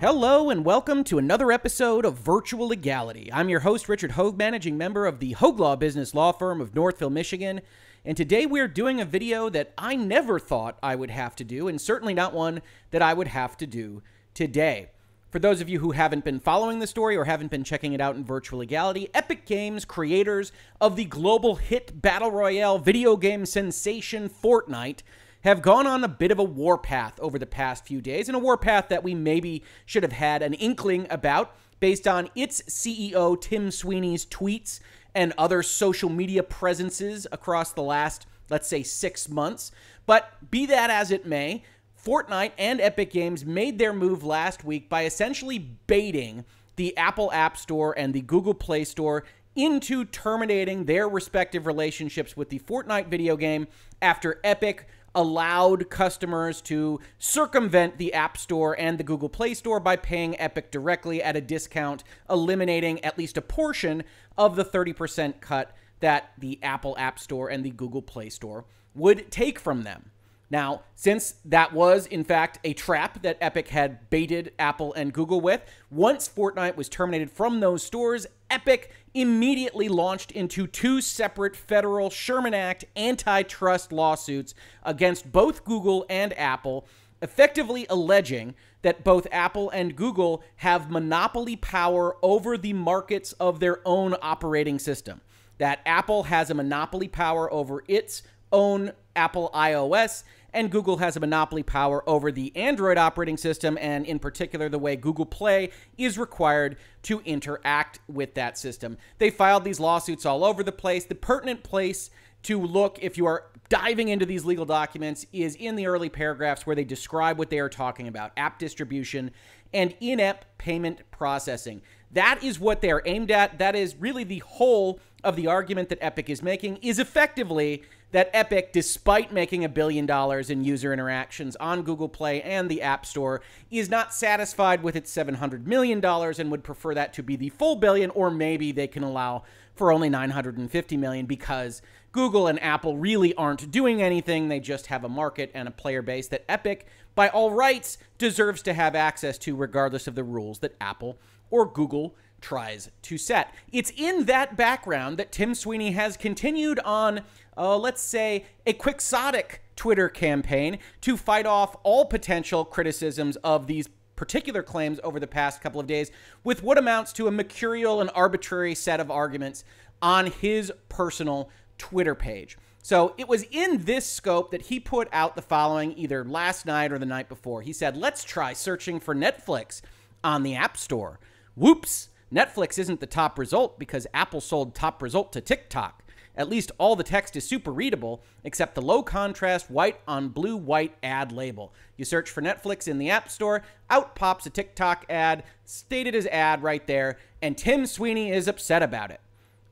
Hello and welcome to another episode of Virtual Legality. I'm your host, Richard Hoeg, managing member of the Hoeg Law Business Law Firm of Northville, Michigan. And today we're doing a video that I never thought I would have to do, and certainly not one that I would have to do today. For those of you who haven't been following the story or haven't been checking it out in virtual legality, Epic Games, creators of the global hit battle royale video game sensation Fortnite, have gone on a bit of a warpath over the past few days, and a warpath that we maybe should have had an inkling about based on its CEO Tim Sweeney's tweets and other social media presences across the last, let's say, six months. But be that as it may, Fortnite and Epic Games made their move last week by essentially baiting the Apple App Store and the Google Play Store into terminating their respective relationships with the Fortnite video game after Epic allowed customers to circumvent the App Store and the Google Play Store by paying Epic directly at a discount, eliminating at least a portion of the 30% cut that the Apple App Store and the Google Play Store would take from them. Now, since that was in fact a trap that Epic had baited Apple and Google with, once Fortnite was terminated from those stores, Epic immediately launched into two separate federal Sherman Act antitrust lawsuits against both Google and Apple, effectively alleging that both Apple and Google have monopoly power over the markets of their own operating system. That Apple has a monopoly power over its own Apple iOS and Google has a monopoly power over the Android operating system, and in particular, the way Google Play is required to interact with that system. They filed these lawsuits all over the place. The pertinent place to look if you are diving into these legal documents is in the early paragraphs where they describe what they are talking about app distribution and in app payment processing. That is what they are aimed at. That is really the whole of the argument that Epic is making, is effectively that Epic, despite making a billion dollars in user interactions on Google Play and the App Store, is not satisfied with its $700 million and would prefer that to be the full billion, or maybe they can allow for only 950 million because Google and Apple really aren't doing anything. They just have a market and a player base that Epic, by all rights, deserves to have access to, regardless of the rules that Apple or Google tries to set. It's in that background that Tim Sweeney has continued on, uh, let's say, a quixotic Twitter campaign to fight off all potential criticisms of these particular claims over the past couple of days with what amounts to a mercurial and arbitrary set of arguments on his personal Twitter page. So it was in this scope that he put out the following either last night or the night before. He said, Let's try searching for Netflix on the App Store. Whoops, Netflix isn't the top result because Apple sold top result to TikTok. At least all the text is super readable, except the low contrast white on blue white ad label. You search for Netflix in the App Store, out pops a TikTok ad, stated as ad right there, and Tim Sweeney is upset about it.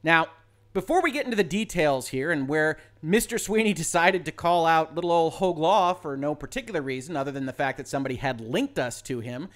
Now, before we get into the details here and where Mr. Sweeney decided to call out little old Hoeg Law for no particular reason other than the fact that somebody had linked us to him,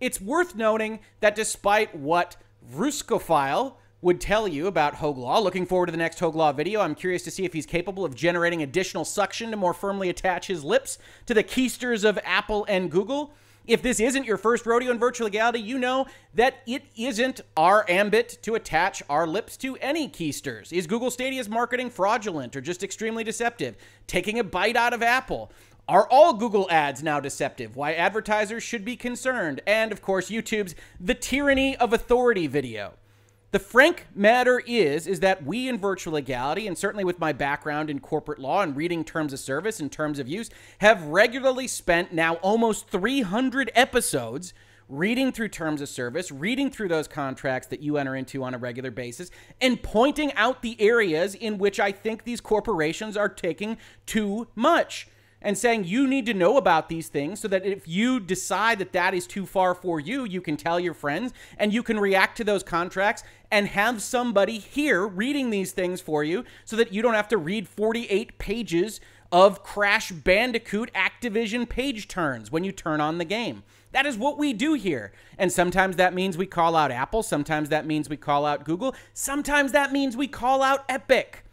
it's worth noting that despite what Vrooskophile would tell you about Hoeg Law. Looking forward to the next Hoeg Law video. I'm curious to see if he's capable of generating additional suction to more firmly attach his lips to the keysters of Apple and Google. If this isn't your first rodeo in virtual legality, you know that it isn't our ambit to attach our lips to any keysters. Is Google Stadia's marketing fraudulent or just extremely deceptive? Taking a bite out of Apple? Are all Google ads now deceptive? Why advertisers should be concerned. And of course, YouTube's The Tyranny of Authority video. The frank matter is is that we in virtual legality and certainly with my background in corporate law and reading terms of service and terms of use have regularly spent now almost 300 episodes reading through terms of service, reading through those contracts that you enter into on a regular basis, and pointing out the areas in which I think these corporations are taking too much and saying you need to know about these things so that if you decide that that is too far for you, you can tell your friends and you can react to those contracts and have somebody here reading these things for you so that you don't have to read 48 pages of Crash Bandicoot Activision page turns when you turn on the game. That is what we do here. And sometimes that means we call out Apple, sometimes that means we call out Google, sometimes that means we call out Epic.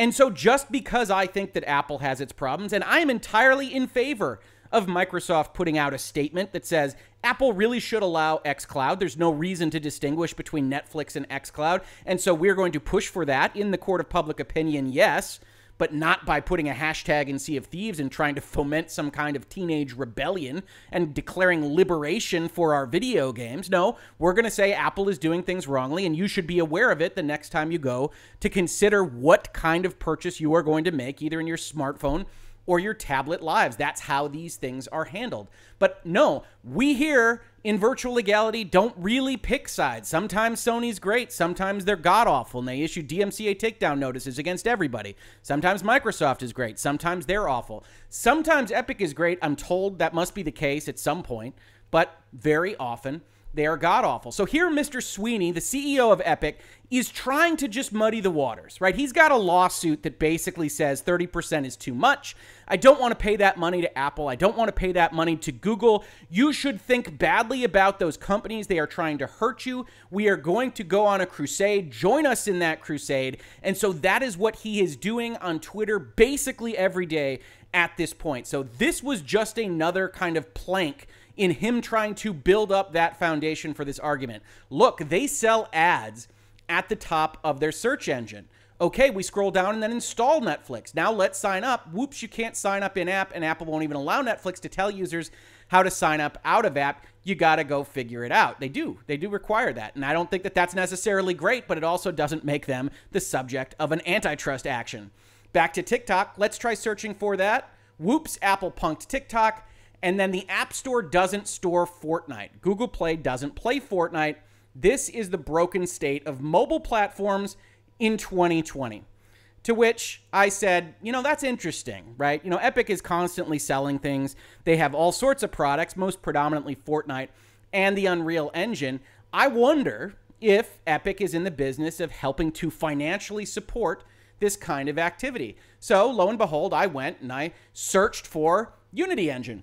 And so, just because I think that Apple has its problems, and I am entirely in favor of Microsoft putting out a statement that says Apple really should allow xCloud. There's no reason to distinguish between Netflix and xCloud. And so we're going to push for that in the court of public opinion, yes but not by putting a hashtag in Sea of Thieves and trying to foment some kind of teenage rebellion and declaring liberation for our video games. No, we're going to say Apple is doing things wrongly, and you should be aware of it the next time you go to consider what kind of purchase you are going to make, either in your smartphone or your tablet lives. That's how these things are handled. But no, we here in virtual legality don't really pick sides. Sometimes Sony's great, sometimes they're god awful and they issue DMCA takedown notices against everybody. Sometimes Microsoft is great, sometimes they're awful. Sometimes Epic is great. I'm told that must be the case at some point, but very often they are god awful. So here, Mr. Sweeney, the CEO of Epic, is trying to just muddy the waters, right? He's got a lawsuit that basically says 30% is too much. I don't want to pay that money to Apple. I don't want to pay that money to Google. You should think badly about those companies. They are trying to hurt you. We are going to go on a crusade. Join us in that crusade. And so that is what he is doing on Twitter basically every day at this point. So this was just another kind of plank in him trying to build up that foundation for this argument. Look, they sell ads at the top of their search engine. Okay, we scroll down and then install Netflix. Now let's sign up. Whoops, you can't sign up in app, and Apple won't even allow Netflix to tell users how to sign up out of app. You got to go figure it out. They do. They do require that. And I don't think that that's necessarily great, but it also doesn't make them the subject of an antitrust action. Back to TikTok. Let's try searching for that. Whoops, Apple punked TikTok. And then the App Store doesn't store Fortnite. Google Play doesn't play Fortnite. This is the broken state of mobile platforms in 2020. To which I said, you know, that's interesting, right? You know, Epic is constantly selling things. They have all sorts of products, most predominantly Fortnite and the Unreal Engine. I wonder if Epic is in the business of helping to financially support this kind of activity. So, lo and behold, I went and I searched for Unity Engine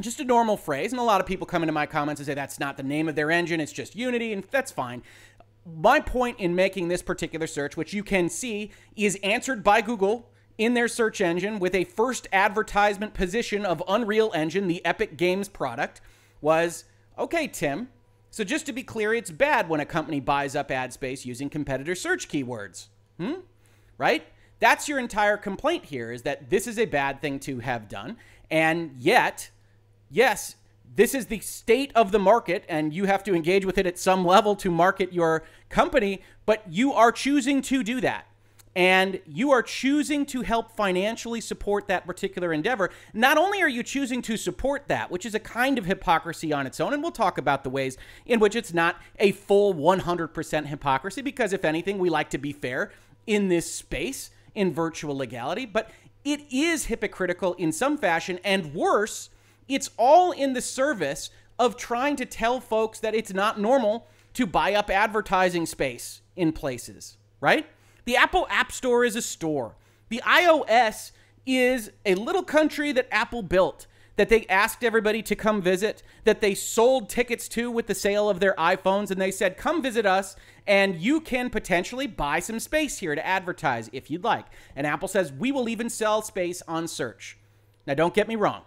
just a normal phrase. And a lot of people come into my comments and say that's not the name of their engine, it's just Unity, and that's fine. My point in making this particular search, which you can see is answered by Google in their search engine with a first advertisement position of Unreal Engine, the Epic Games product, was okay, Tim. So just to be clear, it's bad when a company buys up ad space using competitor search keywords. Hmm? Right? That's your entire complaint here is that this is a bad thing to have done. And yet, yes, this is the state of the market and you have to engage with it at some level to market your company, but you are choosing to do that. And you are choosing to help financially support that particular endeavor. Not only are you choosing to support that, which is a kind of hypocrisy on its own, and we'll talk about the ways in which it's not a full 100% hypocrisy, because if anything, we like to be fair in this space in virtual legality, but it is hypocritical in some fashion, and worse, it's all in the service of trying to tell folks that it's not normal to buy up advertising space in places, right? The Apple App Store is a store. The iOS is a little country that Apple built that they asked everybody to come visit, that they sold tickets to with the sale of their iPhones, and they said, Come visit us, and you can potentially buy some space here to advertise if you'd like. And Apple says, We will even sell space on search. Now, don't get me wrong.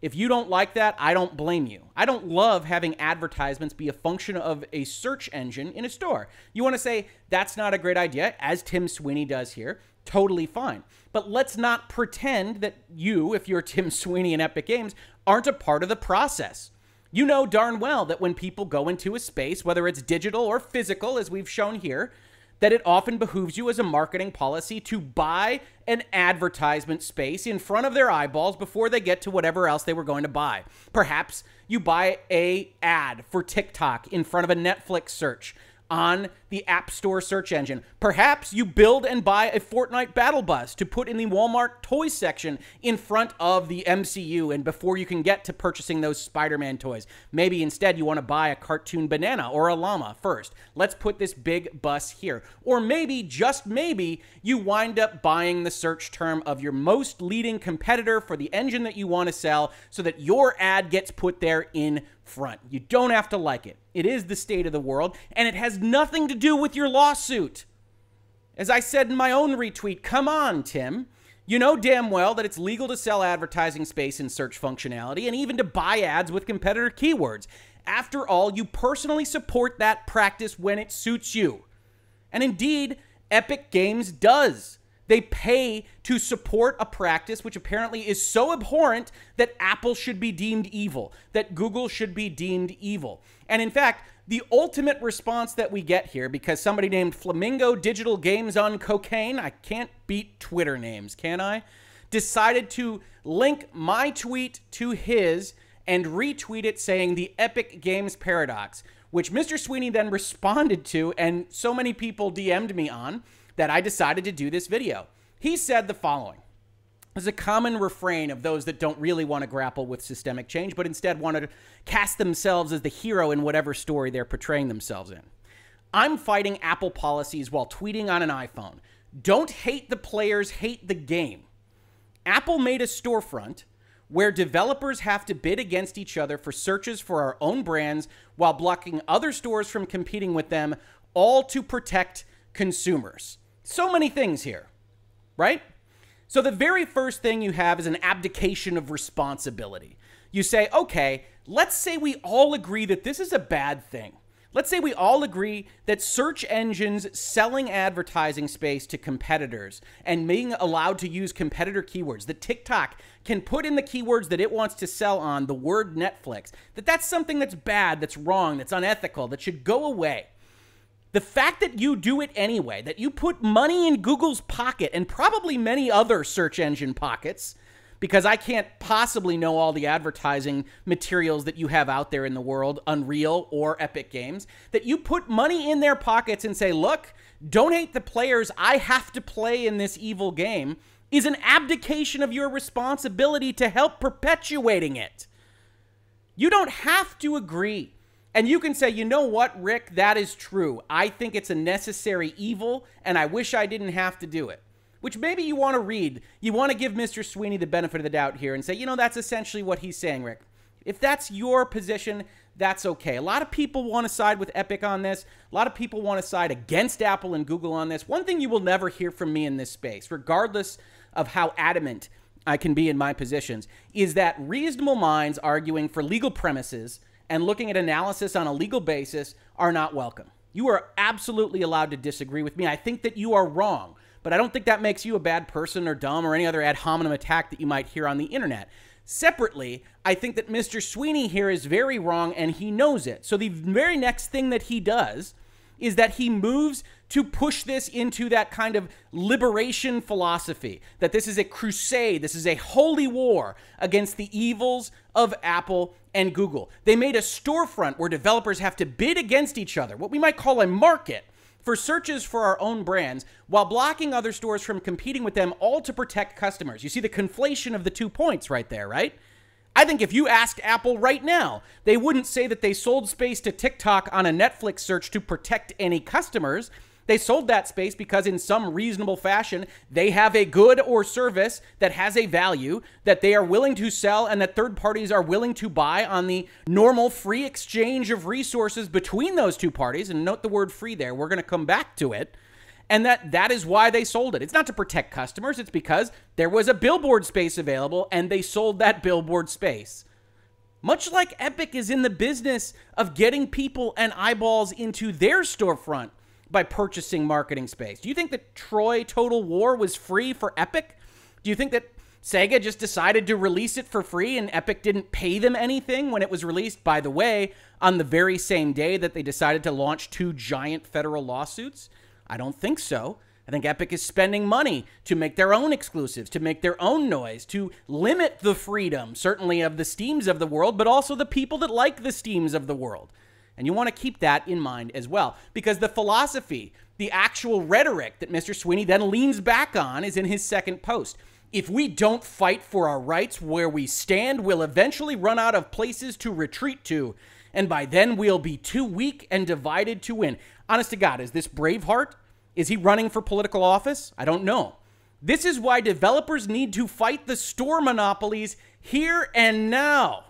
If you don't like that, I don't blame you. I don't love having advertisements be a function of a search engine in a store. You want to say that's not a great idea, as Tim Sweeney does here, totally fine. But let's not pretend that you, if you're Tim Sweeney in Epic Games, aren't a part of the process. You know darn well that when people go into a space, whether it's digital or physical, as we've shown here, that it often behooves you as a marketing policy to buy an advertisement space in front of their eyeballs before they get to whatever else they were going to buy. Perhaps you buy a ad for TikTok in front of a Netflix search on the App Store search engine. Perhaps you build and buy a Fortnite battle bus to put in the Walmart toys section in front of the MCU and before you can get to purchasing those Spider Man toys. Maybe instead you want to buy a cartoon banana or a llama first. Let's put this big bus here. Or maybe, just maybe, you wind up buying the search term of your most leading competitor for the engine that you want to sell so that your ad gets put there in front. You don't have to like it. It is the state of the world, and it has nothing to do with your lawsuit. As I said in my own retweet, come on, Tim. You know damn well that it's legal to sell advertising space in search functionality and even to buy ads with competitor keywords. After all, you personally support that practice when it suits you. And indeed, Epic Games does. They pay to support a practice which apparently is so abhorrent that Apple should be deemed evil, that Google should be deemed evil. And in fact, the ultimate response that we get here, because somebody named Flamingo Digital Games on Cocaine, I can't beat Twitter names, can I? Decided to link my tweet to his and retweet it saying the Epic Games Paradox, which Mr. Sweeney then responded to, and so many people DM'd me on that I decided to do this video. He said the following. There's a common refrain of those that don't really want to grapple with systemic change, but instead want to cast themselves as the hero in whatever story they're portraying themselves in. I'm fighting Apple policies while tweeting on an iPhone. Don't hate the players, hate the game. Apple made a storefront where developers have to bid against each other for searches for our own brands while blocking other stores from competing with them, all to protect consumers. So many things here, right? So the very first thing you have is an abdication of responsibility. You say, okay, let's say we all agree that this is a bad thing. Let's say we all agree that search engines selling advertising space to competitors and being allowed to use competitor keywords, that TikTok can put in the keywords that it wants to sell on the word Netflix, that that's something that's bad, that's wrong, that's unethical, that should go away. The fact that you do it anyway, that you put money in Google's pocket and probably many other search engine pockets, because I can't possibly know all the advertising materials that you have out there in the world, Unreal or Epic Games, that you put money in their pockets and say, look, don't the players I have to play in this evil game, is an abdication of your responsibility to help perpetuating it. You don't have to agree and you can say, you know what, Rick, that is true. I think it's a necessary evil, and I wish I didn't have to do it. Which maybe you want to read. You want to give Mr. Sweeney the benefit of the doubt here and say, you know, that's essentially what he's saying, Rick. If that's your position, that's okay. A lot of people want to side with Epic on this. A lot of people want to side against Apple and Google on this. One thing you will never hear from me in this space, regardless of how adamant I can be in my positions, is that reasonable minds arguing for legal premises and looking at analysis on a legal basis are not welcome. You are absolutely allowed to disagree with me. I think that you are wrong, but I don't think that makes you a bad person or dumb or any other ad hominem attack that you might hear on the internet. Separately, I think that Mr. Sweeney here is very wrong and he knows it. So the very next thing that he does is that he moves to push this into that kind of liberation philosophy that this is a crusade, this is a holy war against the evils of Apple and Google. They made a storefront where developers have to bid against each other, what we might call a market, for searches for our own brands while blocking other stores from competing with them, all to protect customers. You see the conflation of the two points right there, right? I think if you asked Apple right now, they wouldn't say that they sold space to TikTok on a Netflix search to protect any customers. They sold that space because, in some reasonable fashion, they have a good or service that has a value that they are willing to sell and that third parties are willing to buy on the normal free exchange of resources between those two parties. And note the word free there. We're going to come back to it and that that is why they sold it. It's not to protect customers, it's because there was a billboard space available and they sold that billboard space. Much like Epic is in the business of getting people and eyeballs into their storefront by purchasing marketing space. Do you think that Troy Total War was free for Epic? Do you think that Sega just decided to release it for free and Epic didn't pay them anything when it was released, by the way, on the very same day that they decided to launch two giant federal lawsuits? I don't think so. I think Epic is spending money to make their own exclusives, to make their own noise, to limit the freedom, certainly of the Steams of the world, but also the people that like the Steams of the world. And you want to keep that in mind as well, because the philosophy, the actual rhetoric that Mr. Sweeney then leans back on is in his second post. If we don't fight for our rights where we stand, we'll eventually run out of places to retreat to. And by then, we'll be too weak and divided to win honest to God, is this Braveheart? Is he running for political office? I don't know. This is why developers need to fight the store monopolies here and now.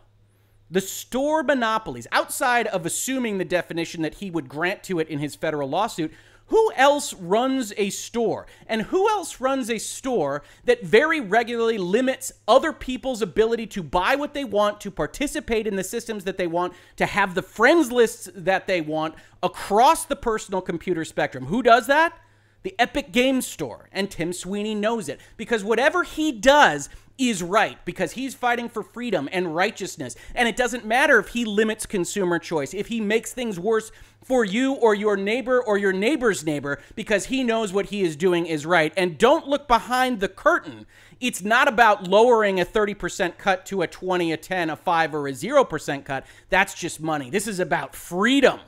The store monopolies, outside of assuming the definition that he would grant to it in his federal lawsuit, Who else runs a store? And who else runs a store that very regularly limits other people's ability to buy what they want, to participate in the systems that they want, to have the friends lists that they want across the personal computer spectrum? Who does that? The Epic Games Store. And Tim Sweeney knows it because whatever he does is right because he's fighting for freedom and righteousness. And it doesn't matter if he limits consumer choice, if he makes things worse for you or your neighbor or your neighbor's neighbor because he knows what he is doing is right. And don't look behind the curtain. It's not about lowering a 30% cut to a 20, a 10, a 5, or a 0% cut. That's just money. This is about freedom.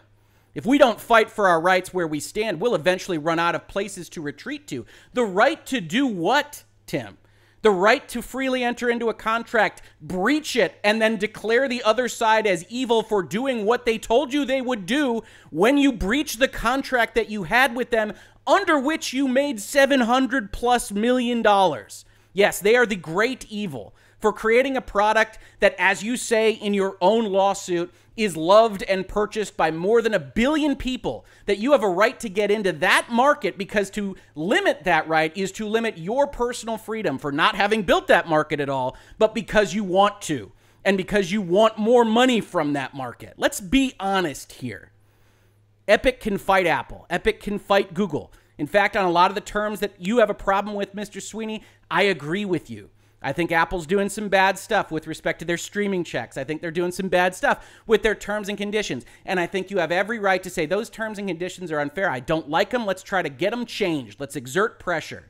If we don't fight for our rights where we stand, we'll eventually run out of places to retreat to. The right to do what, Tim? The right to freely enter into a contract, breach it, and then declare the other side as evil for doing what they told you they would do when you breach the contract that you had with them, under which you made 700 plus million dollars. Yes, they are the great evil for creating a product that, as you say in your own lawsuit, is loved and purchased by more than a billion people, that you have a right to get into that market because to limit that right is to limit your personal freedom for not having built that market at all, but because you want to and because you want more money from that market. Let's be honest here. Epic can fight Apple, Epic can fight Google. In fact, on a lot of the terms that you have a problem with, Mr. Sweeney, I agree with you. I think Apple's doing some bad stuff with respect to their streaming checks. I think they're doing some bad stuff with their terms and conditions. And I think you have every right to say those terms and conditions are unfair. I don't like them. Let's try to get them changed. Let's exert pressure.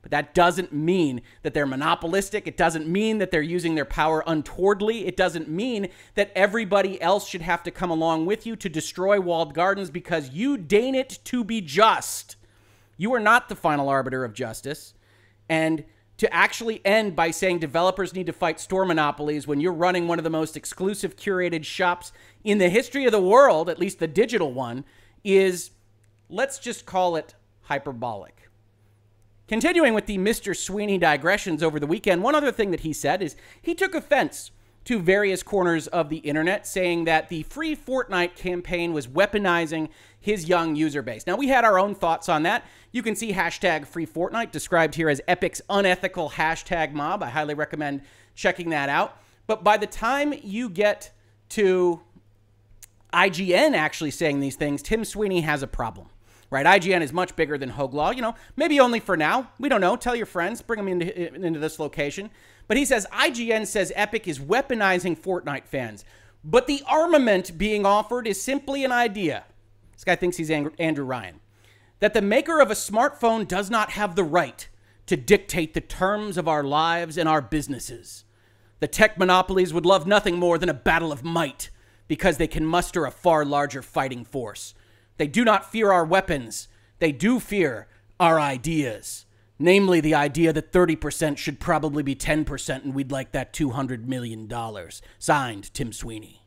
But that doesn't mean that they're monopolistic. It doesn't mean that they're using their power untowardly. It doesn't mean that everybody else should have to come along with you to destroy walled gardens because you deign it to be just. You are not the final arbiter of justice. And to actually end by saying developers need to fight store monopolies when you're running one of the most exclusive curated shops in the history of the world, at least the digital one, is let's just call it hyperbolic. Continuing with the Mr. Sweeney digressions over the weekend, one other thing that he said is he took offense to various corners of the internet, saying that the free Fortnite campaign was weaponizing his young user base. Now, we had our own thoughts on that. You can see hashtag free Fortnite described here as Epic's unethical hashtag mob. I highly recommend checking that out. But by the time you get to IGN actually saying these things, Tim Sweeney has a problem. Right, IGN is much bigger than Hoeg Law. You know, maybe only for now. We don't know. Tell your friends, bring them into, into this location. But he says IGN says Epic is weaponizing Fortnite fans. But the armament being offered is simply an idea. This guy thinks he's Andrew Ryan that the maker of a smartphone does not have the right to dictate the terms of our lives and our businesses. The tech monopolies would love nothing more than a battle of might because they can muster a far larger fighting force. They do not fear our weapons, they do fear our ideas. Namely, the idea that 30% should probably be 10% and we'd like that $200 million. Signed, Tim Sweeney.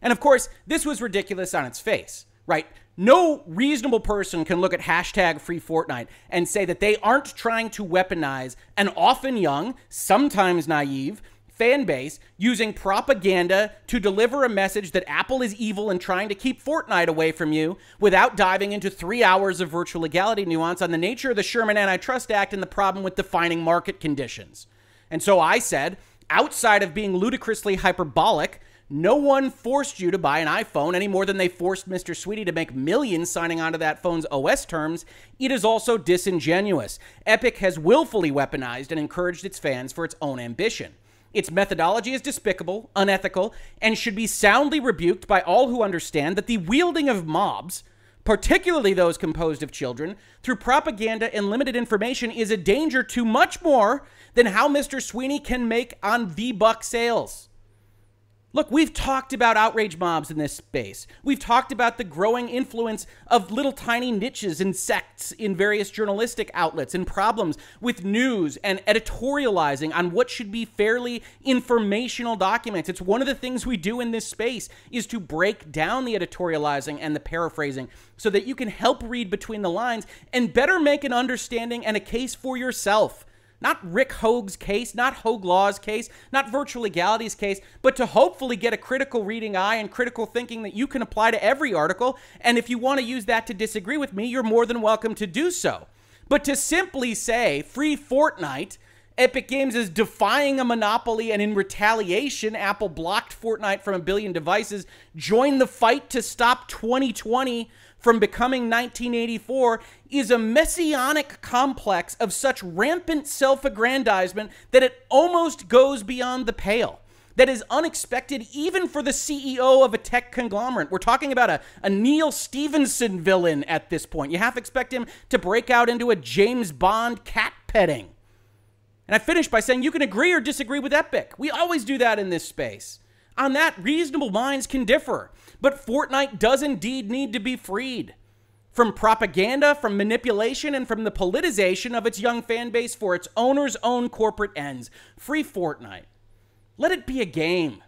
And of course, this was ridiculous on its face, right? No reasonable person can look at hashtag free Fortnite and say that they aren't trying to weaponize an often young, sometimes naive fan base using propaganda to deliver a message that Apple is evil and trying to keep Fortnite away from you without diving into three hours of virtual legality nuance on the nature of the Sherman Antitrust Act and the problem with defining market conditions. And so I said, outside of being ludicrously hyperbolic, no one forced you to buy an iPhone any more than they forced Mr. Sweeney to make millions signing onto that phone's OS terms. It is also disingenuous. Epic has willfully weaponized and encouraged its fans for its own ambition. Its methodology is despicable, unethical, and should be soundly rebuked by all who understand that the wielding of mobs, particularly those composed of children, through propaganda and limited information is a danger to much more than how Mr. Sweeney can make on V Buck sales. Look, we've talked about outrage mobs in this space. We've talked about the growing influence of little tiny niches and sects in various journalistic outlets and problems with news and editorializing on what should be fairly informational documents. It's one of the things we do in this space is to break down the editorializing and the paraphrasing so that you can help read between the lines and better make an understanding and a case for yourself not Rick Hoeg's case, not Hoeg Law's case, not virtual legality's case, but to hopefully get a critical reading eye and critical thinking that you can apply to every article. And if you want to use that to disagree with me, you're more than welcome to do so. But to simply say free Fortnite, Epic Games is defying a monopoly, and in retaliation, Apple blocked Fortnite from a billion devices, joined the fight to stop 2020 from becoming 1984 is a messianic complex of such rampant self aggrandizement that it almost goes beyond the pale. That is unexpected even for the CEO of a tech conglomerate. We're talking about a, a Neal Stephenson villain at this point. You half expect him to break out into a James Bond cat petting. And I finish by saying you can agree or disagree with Epic. We always do that in this space. On that, reasonable minds can differ. But Fortnite does indeed need to be freed from propaganda, from manipulation, and from the politicization of its young fan base for its owner's own corporate ends. Free Fortnite. Let it be a game.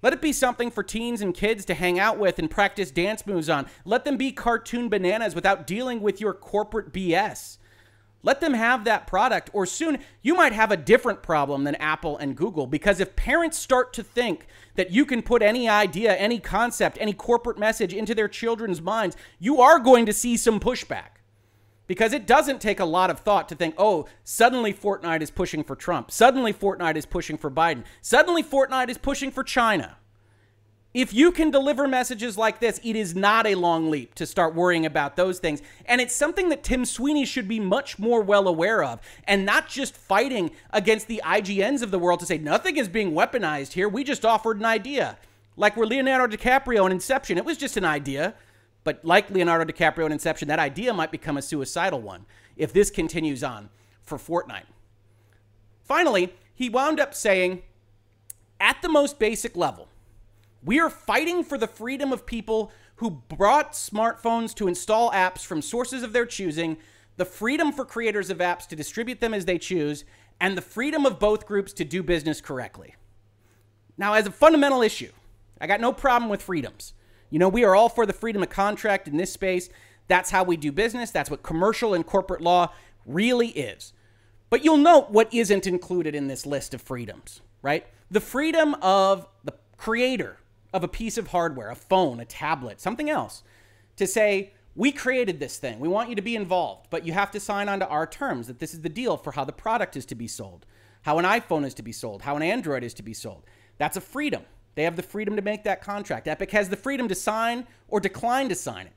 Let it be something for teens and kids to hang out with and practice dance moves on. Let them be cartoon bananas without dealing with your corporate BS. Let them have that product, or soon you might have a different problem than Apple and Google. Because if parents start to think that you can put any idea, any concept, any corporate message into their children's minds, you are going to see some pushback. Because it doesn't take a lot of thought to think, oh, suddenly Fortnite is pushing for Trump. Suddenly Fortnite is pushing for Biden. Suddenly Fortnite is pushing for China. If you can deliver messages like this, it is not a long leap to start worrying about those things. And it's something that Tim Sweeney should be much more well aware of and not just fighting against the IGNs of the world to say nothing is being weaponized here. We just offered an idea. Like we're Leonardo DiCaprio in Inception. It was just an idea. But like Leonardo DiCaprio in Inception, that idea might become a suicidal one if this continues on for Fortnite. Finally, he wound up saying, at the most basic level, we are fighting for the freedom of people who brought smartphones to install apps from sources of their choosing, the freedom for creators of apps to distribute them as they choose, and the freedom of both groups to do business correctly. Now, as a fundamental issue, I got no problem with freedoms. You know, we are all for the freedom of contract in this space. That's how we do business. That's what commercial and corporate law really is. But you'll note what isn't included in this list of freedoms, right? The freedom of the creator of a piece of hardware, a phone, a tablet, something else, to say, we created this thing. We want you to be involved, but you have to sign on to our terms that this is the deal for how the product is to be sold, how an iPhone is to be sold, how an Android is to be sold. That's a freedom. They have the freedom to make that contract. Epic has the freedom to sign or decline to sign it.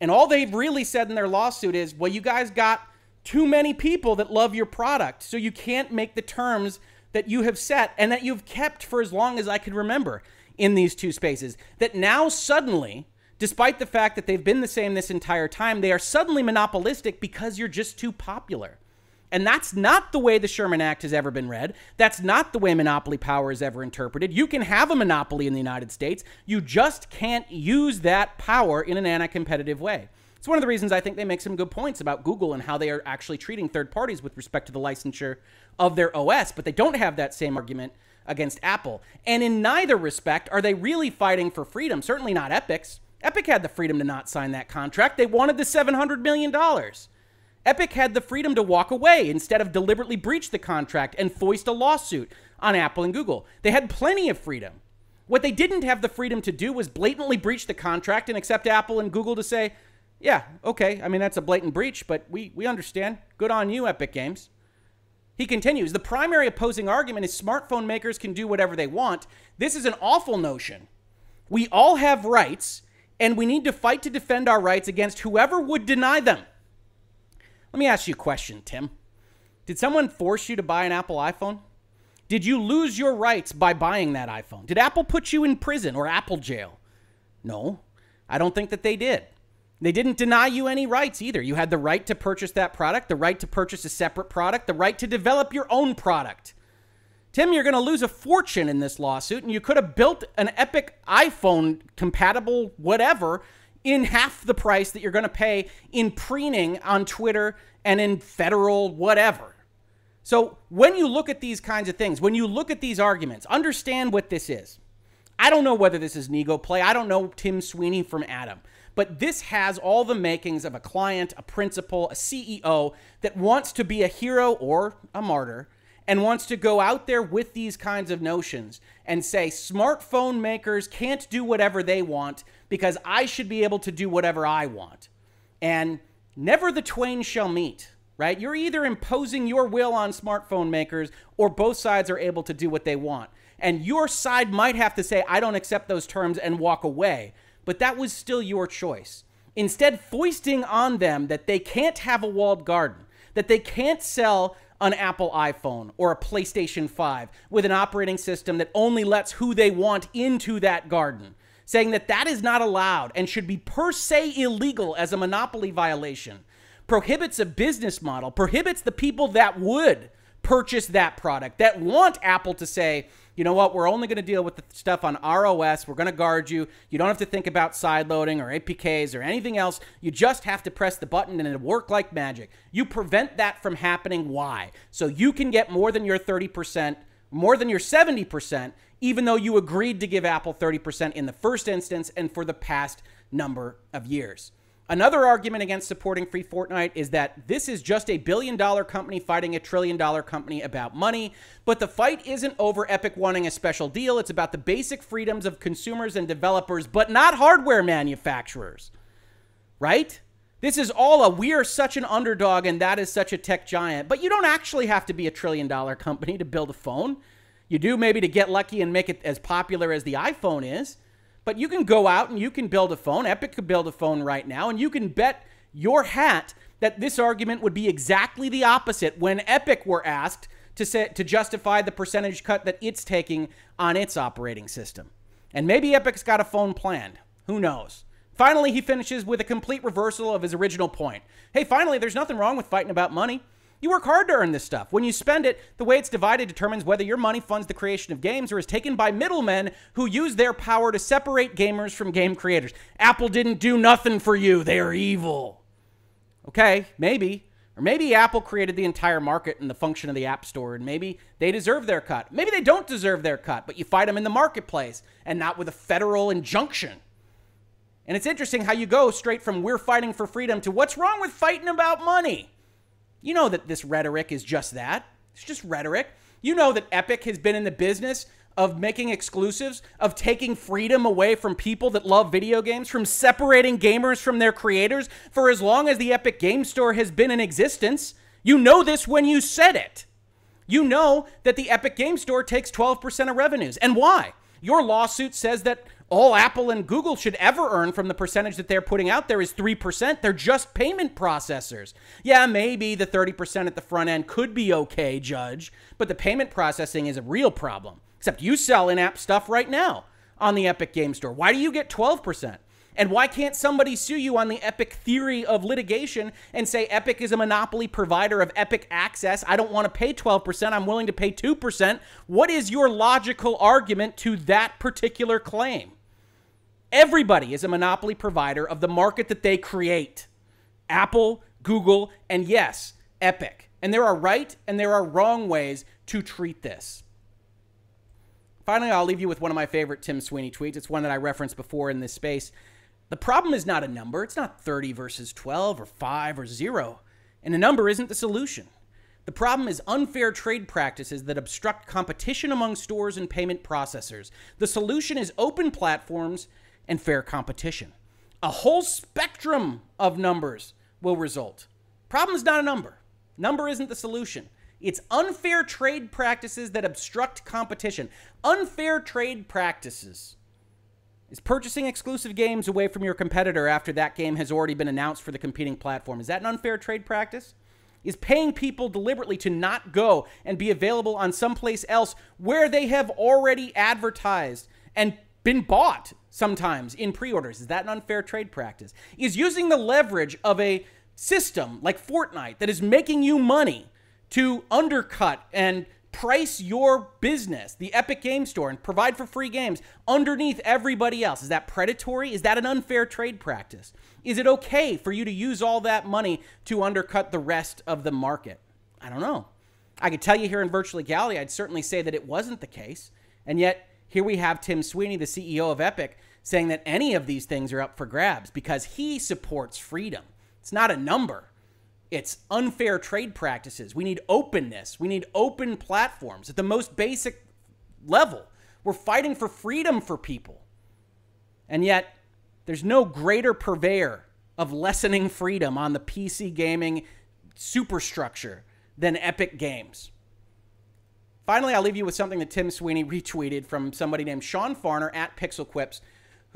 And all they've really said in their lawsuit is, well, you guys got too many people that love your product, so you can't make the terms that you have set and that you've kept for as long as I can remember in these two spaces that now suddenly, despite the fact that they've been the same this entire time, they are suddenly monopolistic because you're just too popular. And that's not the way the Sherman Act has ever been read. That's not the way monopoly power is ever interpreted. You can have a monopoly in the United States, you just can't use that power in an anti competitive way. It's one of the reasons I think they make some good points about Google and how they are actually treating third parties with respect to the licensure of their OS, but they don't have that same argument against Apple. And in neither respect are they really fighting for freedom. Certainly not Epic's. Epic had the freedom to not sign that contract. They wanted the $700 million. Epic had the freedom to walk away instead of deliberately breach the contract and foist a lawsuit on Apple and Google. They had plenty of freedom. What they didn't have the freedom to do was blatantly breach the contract and accept Apple and Google to say, yeah, okay, I mean, that's a blatant breach, but we, we understand. Good on you, Epic Games. He continues The primary opposing argument is smartphone makers can do whatever they want. This is an awful notion. We all have rights, and we need to fight to defend our rights against whoever would deny them. Let me ask you a question, Tim. Did someone force you to buy an Apple iPhone? Did you lose your rights by buying that iPhone? Did Apple put you in prison or Apple jail? No, I don't think that they did. They didn't deny you any rights either. You had the right to purchase that product, the right to purchase a separate product, the right to develop your own product. Tim, you're going to lose a fortune in this lawsuit, and you could have built an Epic iPhone compatible whatever in half the price that you're going to pay in preening on Twitter and in federal whatever. So when you look at these kinds of things, when you look at these arguments, understand what this is. I don't know whether this is Nego play. I don't know Tim Sweeney from Adam. But this has all the makings of a client, a principal, a CEO that wants to be a hero or a martyr and wants to go out there with these kinds of notions and say smartphone makers can't do whatever they want because I should be able to do whatever I want. And never the twain shall meet, right? You're either imposing your will on smartphone makers or both sides are able to do what they want. And your side might have to say, I don't accept those terms and walk away. But that was still your choice. Instead, foisting on them that they can't have a walled garden, that they can't sell an Apple iPhone or a PlayStation 5 with an operating system that only lets who they want into that garden, saying that that is not allowed and should be per se illegal as a monopoly violation, prohibits a business model, prohibits the people that would purchase that product, that want Apple to say, you know what, we're only going to deal with the stuff on ROS. We're going to guard you. You don't have to think about side loading or APKs or anything else. You just have to press the button and it'll work like magic. You prevent that from happening. Why? So you can get more than your 30%, more than your 70%, even though you agreed to give Apple 30% in the first instance and for the past number of years. Another argument against supporting free Fortnite is that this is just a billion dollar company fighting a trillion dollar company about money. But the fight isn't over Epic wanting a special deal. It's about the basic freedoms of consumers and developers, but not hardware manufacturers. Right? This is all a we are such an underdog and that is such a tech giant. But you don't actually have to be a trillion dollar company to build a phone. You do maybe to get lucky and make it as popular as the iPhone is. But you can go out and you can build a phone. Epic could build a phone right now, and you can bet your hat that this argument would be exactly the opposite when Epic were asked to say, to justify the percentage cut that it's taking on its operating system. And maybe Epic's got a phone planned. Who knows? Finally, he finishes with a complete reversal of his original point. Hey, finally, there's nothing wrong with fighting about money. You work hard to earn this stuff. When you spend it, the way it's divided determines whether your money funds the creation of games or is taken by middlemen who use their power to separate gamers from game creators. Apple didn't do nothing for you. They are evil. Okay, maybe. Or maybe Apple created the entire market and the function of the App Store, and maybe they deserve their cut. Maybe they don't deserve their cut, but you fight them in the marketplace and not with a federal injunction. And it's interesting how you go straight from we're fighting for freedom to what's wrong with fighting about money. You know that this rhetoric is just that. It's just rhetoric. You know that Epic has been in the business of making exclusives, of taking freedom away from people that love video games, from separating gamers from their creators for as long as the Epic Game Store has been in existence. You know this when you said it. You know that the Epic Game Store takes 12% of revenues. And why? Your lawsuit says that all Apple and Google should ever earn from the percentage that they're putting out there is 3%. They're just payment processors. Yeah, maybe the 30% at the front end could be okay, Judge, but the payment processing is a real problem. Except you sell in app stuff right now on the Epic Game Store. Why do you get 12%? And why can't somebody sue you on the Epic theory of litigation and say Epic is a monopoly provider of Epic access? I don't want to pay 12%. I'm willing to pay 2%. What is your logical argument to that particular claim? Everybody is a monopoly provider of the market that they create Apple, Google, and yes, Epic. And there are right and there are wrong ways to treat this. Finally, I'll leave you with one of my favorite Tim Sweeney tweets. It's one that I referenced before in this space. The problem is not a number, it's not 30 versus 12 or 5 or 0. And a number isn't the solution. The problem is unfair trade practices that obstruct competition among stores and payment processors. The solution is open platforms and fair competition. A whole spectrum of numbers will result. Problem is not a number. Number isn't the solution. It's unfair trade practices that obstruct competition. Unfair trade practices is purchasing exclusive games away from your competitor after that game has already been announced for the competing platform. Is that an unfair trade practice? Is paying people deliberately to not go and be available on someplace else where they have already advertised and been bought sometimes in pre orders. Is that an unfair trade practice? Is using the leverage of a system like Fortnite that is making you money to undercut and price your business, the Epic Game Store, and provide for free games underneath everybody else? Is that predatory? Is that an unfair trade practice? Is it okay for you to use all that money to undercut the rest of the market? I don't know. I could tell you here in Virtual Legality, I'd certainly say that it wasn't the case. And yet, here we have Tim Sweeney, the CEO of Epic, saying that any of these things are up for grabs because he supports freedom. It's not a number. It's unfair trade practices. We need openness. We need open platforms at the most basic level. We're fighting for freedom for people. And yet, there's no greater purveyor of lessening freedom on the PC gaming superstructure than Epic Games. Finally, I'll leave you with something that Tim Sweeney retweeted from somebody named Sean Farner at Pixel Quips,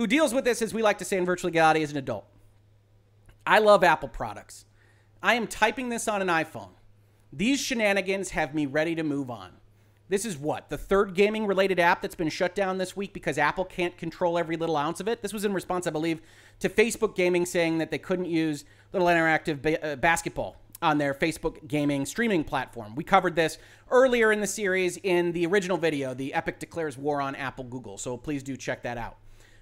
who deals with this, as we like to say in virtual legality, as an adult. I love Apple products. I am typing this on an iPhone. These shenanigans have me ready to move on. This is what? The third gaming related app that's been shut down this week because Apple can't control every little ounce of it. This was in response, I believe, to Facebook Gaming saying that they couldn't use Little Interactive ba- uh, Basketball on their Facebook gaming streaming platform. We covered this earlier in the series in the original video, the Epic declares war on Apple Google. So please do check that out.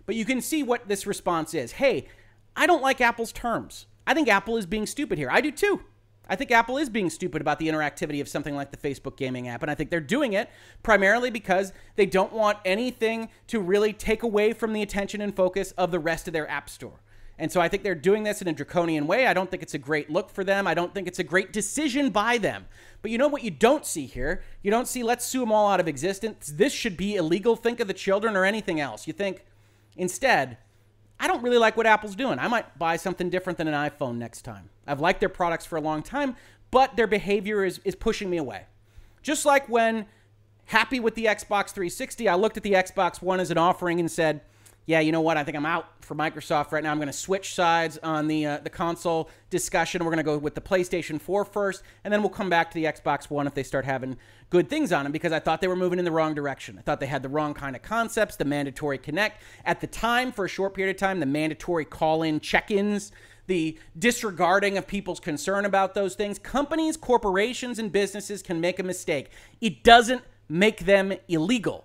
But you can see what this response is. Hey, I don't like Apple's terms. I think Apple is being stupid here. I do too. I think Apple is being stupid about the interactivity of something like the Facebook gaming app. And I think they're doing it primarily because they don't want anything to really take away from the attention and focus of the rest of their app store. And so I think they're doing this in a draconian way. I don't think it's a great look for them. I don't think it's a great decision by them. But you know what you don't see here? You don't see let's sue them all out of existence. This should be illegal. Think of the children or anything else. You think instead, I don't really like what Apple's doing. I might buy something different than an iPhone next time. I've liked their products for a long time, but their behavior is, is pushing me away. Just like when happy with the Xbox 360, I looked at the Xbox One as an offering and said, yeah, you know what? I think I'm out for Microsoft right now. I'm going to switch sides on the uh, the console discussion. We're going to go with the PlayStation 4 first, and then we'll come back to the Xbox One if they start having good things on them because I thought they were moving in the wrong direction. I thought they had the wrong kind of concepts, the mandatory Kinect. At the time, for a short period of time, the mandatory call-in check-ins, the disregarding of people's concern about those things. Companies, corporations, and businesses can make a mistake. It doesn't make them illegal.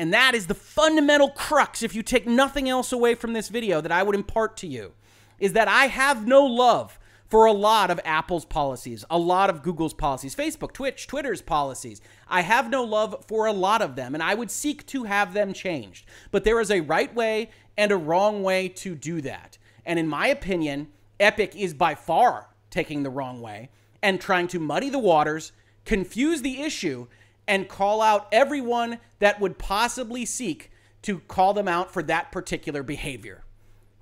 And that is the fundamental crux, if you take nothing else away from this video, that I would impart to you is that I have no love for a lot of Apple's policies, a lot of Google's policies, Facebook, Twitch, Twitter's policies. I have no love for a lot of them, and I would seek to have them changed. But there is a right way and a wrong way to do that. And in my opinion, Epic is by far taking the wrong way and trying to muddy the waters, confuse the issue, and call out everyone that would possibly seek to call them out for that particular behavior.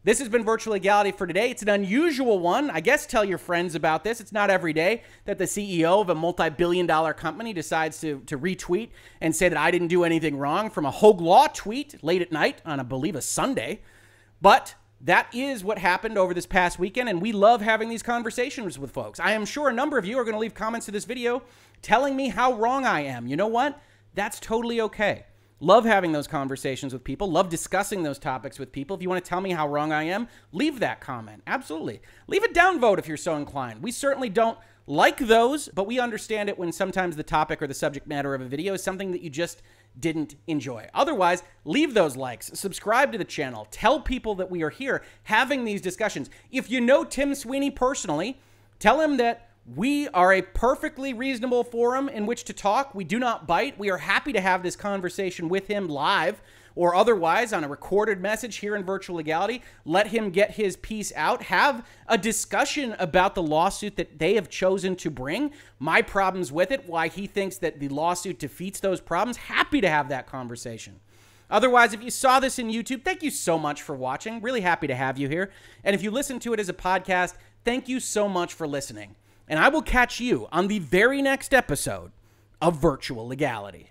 This has been Virtual Legality for today. It's an unusual one. I guess tell your friends about this. It's not every day that the CEO of a multi billion dollar company decides to, to retweet and say that I didn't do anything wrong from a Hoeg Law tweet late at night on, I believe, a Sunday. But that is what happened over this past weekend, and we love having these conversations with folks. I am sure a number of you are going to leave comments to this video telling me how wrong I am. You know what? That's totally okay. Love having those conversations with people. Love discussing those topics with people. If you want to tell me how wrong I am, leave that comment. Absolutely. Leave a downvote if you're so inclined. We certainly don't like those, but we understand it when sometimes the topic or the subject matter of a video is something that you just didn't enjoy. Otherwise, leave those likes, subscribe to the channel, tell people that we are here having these discussions. If you know Tim Sweeney personally, tell him that we are a perfectly reasonable forum in which to talk. We do not bite. We are happy to have this conversation with him live or otherwise on a recorded message here in Virtual Legality. Let him get his piece out. Have a discussion about the lawsuit that they have chosen to bring, my problems with it, why he thinks that the lawsuit defeats those problems. Happy to have that conversation. Otherwise, if you saw this in YouTube, thank you so much for watching. Really happy to have you here. And if you listen to it as a podcast, thank you so much for listening and I will catch you on the very next episode of Virtual Legality.